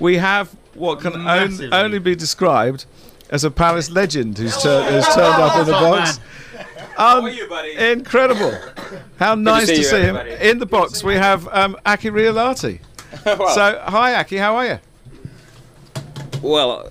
we have what can on, only be described as a Palace legend who's, tur- who's turned up in the Oh, box. How Um, are you, buddy? incredible. How nice see to you, see him. In the box, we have um, Aki Riihilahti. Well, So, hi, Aki, how are you? well,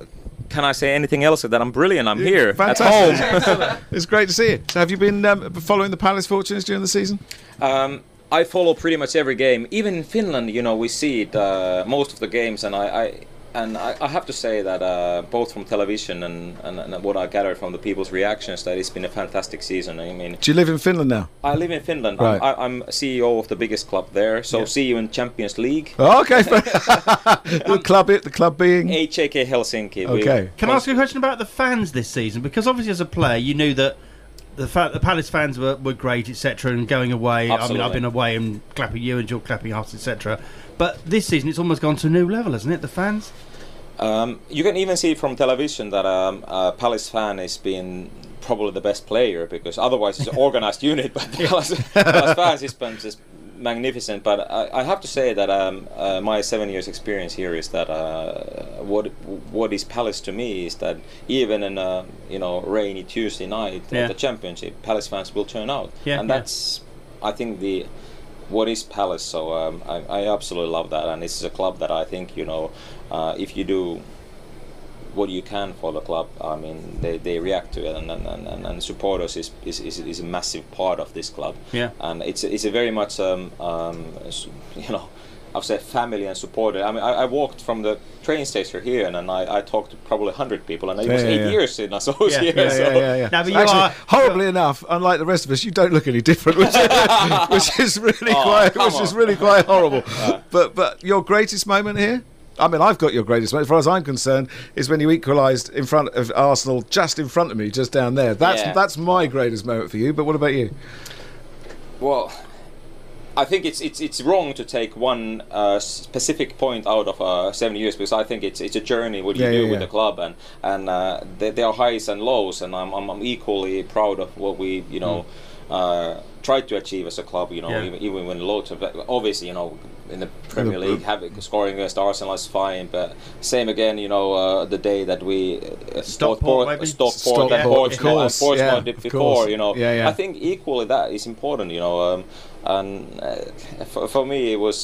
can I say anything else than that? I'm brilliant? I'm here at home. It's great to see you. So, have you been um, following the Palace fortunes during the season? Um, I follow pretty much every game. Even in Finland, you know, we see it uh, most of the games, and I, I and I, I have to say that uh, both from television and, and, and what I gathered from the people's reactions, that it's been a fantastic season. I mean, Do you live in Finland now? I live in Finland. Right. I'm, I, I'm CEO of the biggest club there, so see you in Champions League. Oh, okay. the club, it the club being HJK Helsinki. We- okay. Can I ask you a question about the fans this season? Because obviously, as a player, you knew that the, fa- the Palace fans were, were great, etc., and going away. I mean, I've been away and clapping you and you're clapping us, etc. But this season, it's almost gone to a new level, hasn't it? The fans. Um, you can even see from television that um, a Palace fan is being probably the best player because otherwise it's an organized unit. But the Palace, Palace fans is been just magnificent. But I, I have to say that um, uh, my seven years experience here is that uh, what what is Palace to me is that even in a you know rainy Tuesday night Yeah. at the championship, Palace fans will turn out, Yeah, and yeah. that's I think the what is Palace. So um, I, I absolutely love that, and this is a club that I think you know uh, if you do what you can for the club, I mean they, they react to it, and and, and, and supporters is, is, is, is a massive part of this club. Yeah. and it's it's a very much um, um, you know. I've said family and supporter. I mean, I, I walked from the train station here, and, then I, I talked to probably hundred people, and it was Yeah, eight yeah. years since I was Yeah, here. Yeah, so. yeah, yeah, yeah. Now, but you Actually, are- horribly enough, unlike the rest of us, you don't look any different, which, which is really Oh, quite, come which is really quite horrible. But but your greatest moment here. I mean, I've got your greatest moment, as far as I'm concerned, is when you equalised in front of Arsenal, just in front of me, just down there. That's Yeah. that's my greatest moment for you. But what about you? Well, I think it's it's it's wrong to take one uh, specific point out of uh, seven years because I think it's it's a journey what you Yeah, do yeah, with yeah. the club and and uh, there, there are highs and lows and I'm, I'm I'm equally proud of what we you know. Uh, tried to achieve as a club, you know, Yeah. even, even when loads of obviously, you know, in the Premier Yeah, League, having scoring against Arsenal is fine, but same again, you know, uh, the day that we uh, Stockport, maybe? Stockport, Stockport, and Portsmouth, course, Portsmouth yeah, did before, course. you know, Yeah, yeah. I think equally that is important, you know. Um, and uh, for, for me, it was.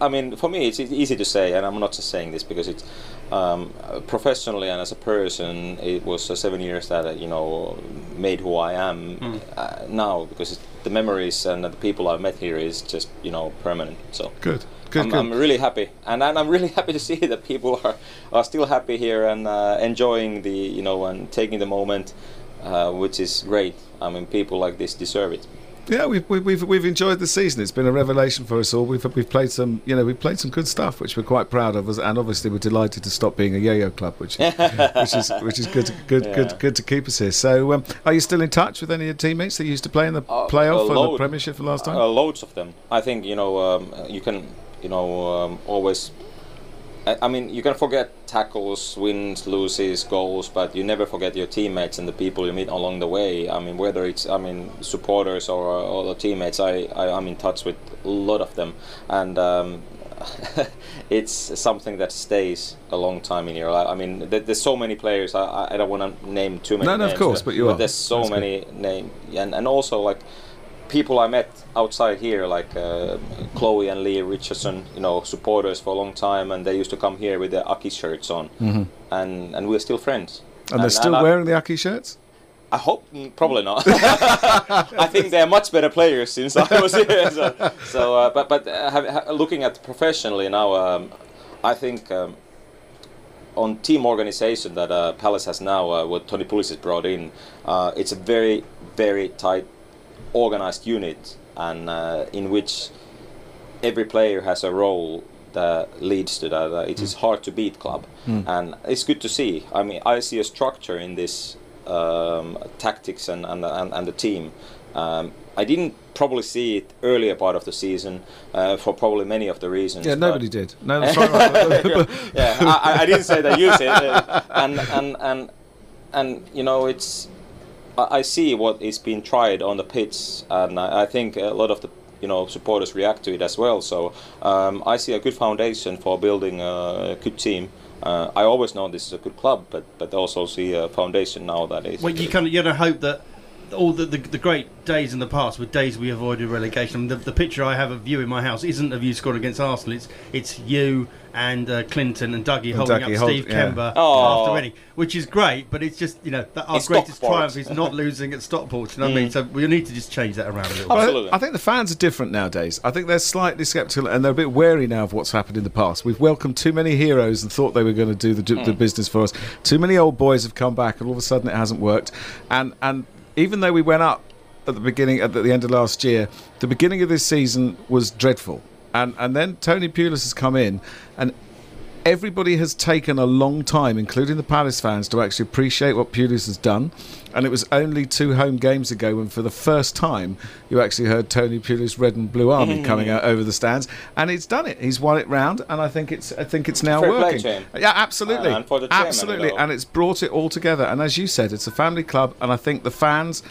I mean, for me, it's easy to say, and I'm not just saying this because it's um, professionally and as a person, it was uh, seven years that uh, you know made who I am uh, now because it's, the memories and the people I've met here is just you know permanent. So Good, good, I'm, good. I'm really happy, and, and I'm really happy to see that people are, are still happy here and uh, enjoying the you know and taking the moment, uh, which is great. I mean, people like this deserve it. Yeah, we've, we've we've enjoyed the season. It's been a revelation for us all. We've we've played some, you know, we've played some good stuff, which we're quite proud of, Us, and obviously we're delighted to stop being a yo-yo club, which is which is which is good, to, good, Yeah. good, good to keep us here. So, um, are you still in touch with any of your teammates that you used to play in the Uh, playoff or the. Premiership for last time? Uh, loads of them. I think you know um, you can you know um, always. I, I mean, you can forget tackles, wins, loses, goals, but you never forget your teammates and the people you meet along the way. I mean, whether it's I mean supporters or, or the teammates, I, I I'm in touch with a lot of them, and. Um, it's something that stays a long time in your life. I mean, there, there's so many players. I, I- don't want to name too many. No, no, of course, but you are. There's so That's good. many names, and and also like people I met outside here, like uh, Chloe and Lee Richardson, you know, supporters for a long time, and they used to come here with their Aki shirts on, Mm-hmm. and and we're still friends. and they're still I, wearing the Aki shirts. I hope mm, probably not. I think they're much better players since I was here. So, so uh, but but uh, have, ha- looking at professionally now, um, I think. Um, on team organization that uh, Palace has now, uh, what Tony Pulis has brought in, uh, it's a very, very tight, organized unit, and uh, in which every player has a role that leads to that. Uh, it is hard to beat club, and it's good to see. I mean, I see a structure in this um, tactics and and, and, and the team. Um, I didn't probably see it earlier part of the season uh, for probably many of the reasons. Yeah, nobody did. No, that's right. yeah, I, I- didn't say that you said it. And and and and you know, it's I see what is being tried on the pitch, and I, I think a lot of the you know supporters react to it as well. So um, I see a good foundation for building a good team. Uh, I always know this is a good club, but but also see a foundation now that is. Well, you kind of you know hope that all the, the, the great days in the past were days we avoided relegation. I mean, the, the picture I have of you in my house isn't of you scoring against Arsenal. It's it's you and uh, Clinton and Dougie holding Dougie up hold- Steve yeah. Kember Oh. after winning, which is great. But it's just you know that our It's greatest Stockport. triumph is not losing at Stockport. You know what I mean? So we need to just change that around a little. But bit. I- Absolutely. I think the fans are different nowadays. I think they're slightly sceptical and they're a bit wary now of what's happened in the past. We've welcomed too many heroes and thought they were going to do the, Hmm. the business for us. Too many old boys have come back and all of a sudden it hasn't worked. And and even though we went up at the beginning at the end of last year, the beginning of this season was dreadful. And and then Tony Pulis has come in and everybody has taken a long time, including the Palace fans, to actually appreciate what Pulis has done. And it was only two home games ago when, for the first time, you actually heard Tony Pulis' red and blue army coming out over the stands, and he's done it. He's won it round, and I think it's I think it's now Fair working. Yeah, absolutely, Uh, and for the absolutely, and it's brought it all together. And as you said, it's a family club, and I think the fans.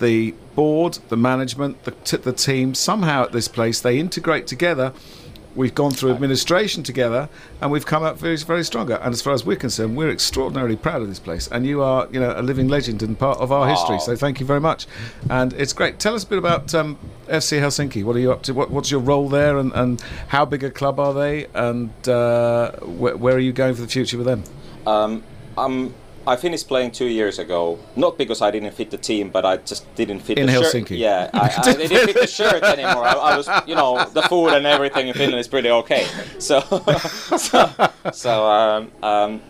The board, the management, the, t- the team, somehow at this place, they integrate together we've gone through administration together and we've come out very very stronger. And as far as we're concerned we're extraordinarily proud of this place. And you are you know a living legend and part of our history. So thank you very much. And it's great. Tell us a bit about um, FC Helsinki. What are you up to? What, what's your role there? And, and how big a club are they? And uh, wh- where are you going for the future with them? Um, um, I finished playing two years ago, not because I didn't fit the team, but I just didn't fit In the Helsinki. shirt. Yeah, I, I didn't fit the shirt anymore. I, I was, you know, the food and everything in Finland is pretty okay. So, so, so um, um,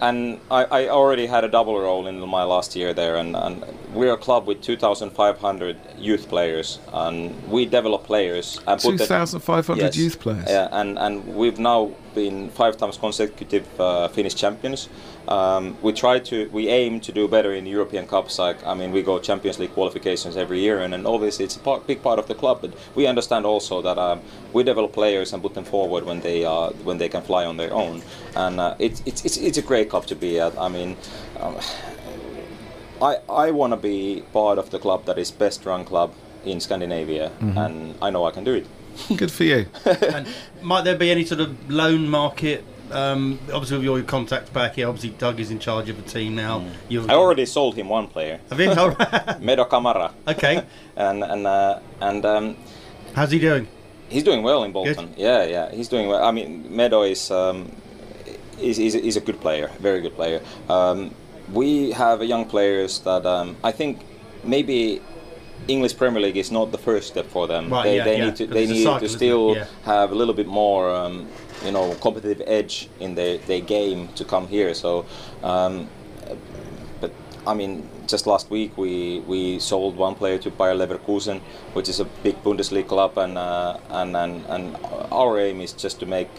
and I, I already had a double role in my last year there, and, and we're a club with 2,500 youth players, and we develop players and put them- 2,500 Yes. youth players Yeah, and, and we've now been five times consecutive uh, Finnish champions. Um, we try to, we aim to do better in European Cups. Like, I mean, we go Champions League qualifications every year, and, and obviously it's a part, big part of the club. But we understand also that um, we develop players and put them forward when they uh, when they can fly on their own, and uh, it's, it's it's it's a great club to be at. I mean. Um, I, I want to be part of the club that is best run club in Scandinavia, and I know I can do it. good for you and might there be any sort of loan market? Um, obviously, with all your contacts back here, obviously Doug is in charge of the team now. You've I already sold him one player, have you? All right. Medo Kamara, okay, and and uh, and um, how's he doing? he's doing well in Bolton. Yeah, yeah, he's doing well. I mean, Medo is um, is, is, is a good player, very good player. Um, we have young players that um, I think maybe English Premier League is not the first step for them. Right, they yeah, they yeah, need to they need cycle, to still Yeah. have a little bit more um, you know competitive edge in their, their game to come here. So. Um, but I mean, just last week we, we sold one player to Bayer Leverkusen, which is a big Bundesliga club, and uh, and, and and our aim is just to make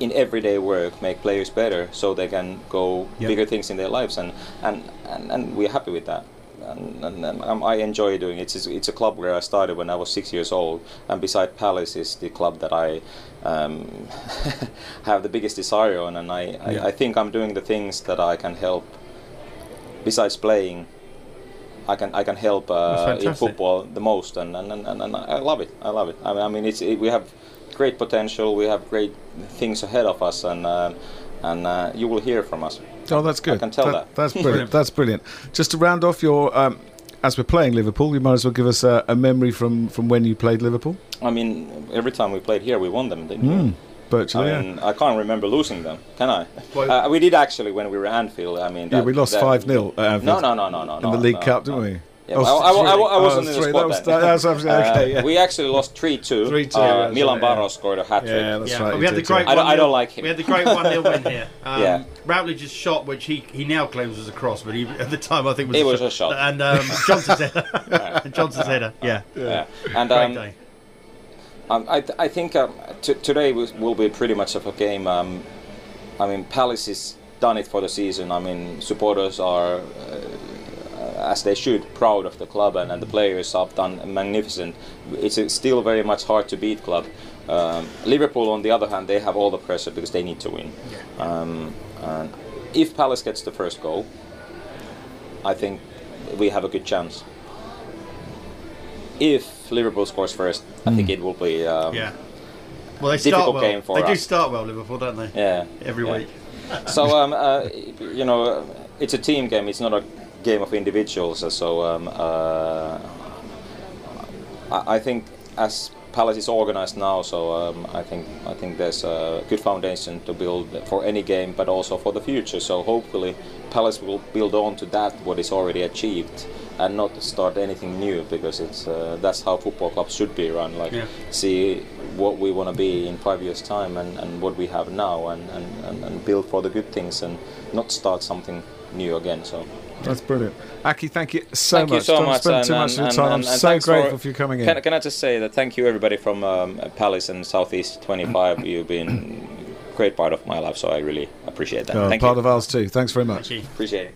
in everyday work make players better so they can go Yep. bigger things in their lives, and and, and, and we're happy with that. And, and, and um, I enjoy doing it. It's, it's a club where I started when I was six years old, and beside Palace is the club that I um, have the biggest desire on, and I, Yeah. I, I think I'm doing the things that I can help besides playing, I can I can help uh, in football the most, and, and, and, and I love it. I love it. I mean, I mean it's it, we have great potential. We have great things ahead of us, and um and uh, you will hear from us. Oh, that's good. I can tell that. That's brilliant. Brilliant. That's brilliant. Just to round off your, um, as we're playing Liverpool, you might as well give us a, a memory from, from when you played Liverpool. I mean, every time we played here, we won them, didn't Mm, we? virtually, I yeah. I can't remember losing them, can I? Well- uh, we did actually when we were at Anfield. I mean, Yeah, we lost 5 0 No, no, no, no, no. in no, the League no, Cup, no. didn't we? Yeah, Oh, I, I, I, I wasn't Oh, in the three. squad That then. that was- okay, yeah. We actually lost 3 2. 3-2, Uh, that's Milan right, yeah. Baroš scored a hat trick. Yeah, that's yeah, right. we had the great. I don't- I 1-0 don't like him. We had the great one 0 win here. Um, Yeah. Routledge's shot, which he, he now claims was a cross, but he, at the time I think was It a was shot. a shot. And um, Johnson's header. and Johnson's header. Yeah. Yeah. And Great um, day. Um, I, th- I think um, t- today was, will be pretty much of a game. Um, I mean, Palace has done it for the season. I mean, supporters are, uh, as they should, proud of the club, and, and the players have done magnificent. It's still very much hard to beat club. Um, Liverpool, on the other hand, they have all the pressure because they need to win. Um, and if Palace gets the first goal, I think we have a good chance. if Liverpool scores first, I think it will be. Um, Yeah. Well, they Difficult start well. game for they do start well, Liverpool, don't they? Yeah. Every yeah. week. so um, uh, you know, uh, it's a team game. It's not a game of individuals. uh, So um, uh, I, I think as Palace is organized now, so um, I think I think there's a good foundation to build for any game, but also for the future. So hopefully, Palace will build on to that what is already achieved, and not start anything new because it's uh, that's how football clubs should be run. Like Yeah. see what we want to be in five years' time and, and what we have now, and, and, and, and build for the good things, and not start something new again. So That's brilliant. Aki, thank you so thank much. you so Don't much. spend and- too much of your and- time. and- I'm so grateful for- you coming in. Can, can I just say that thank you everybody from um, Palace and Southeast 25. You've been a great part of my life, so I really appreciate that. Oh, thank part you. of ours too. Thanks very much. Thank. Appreciate it.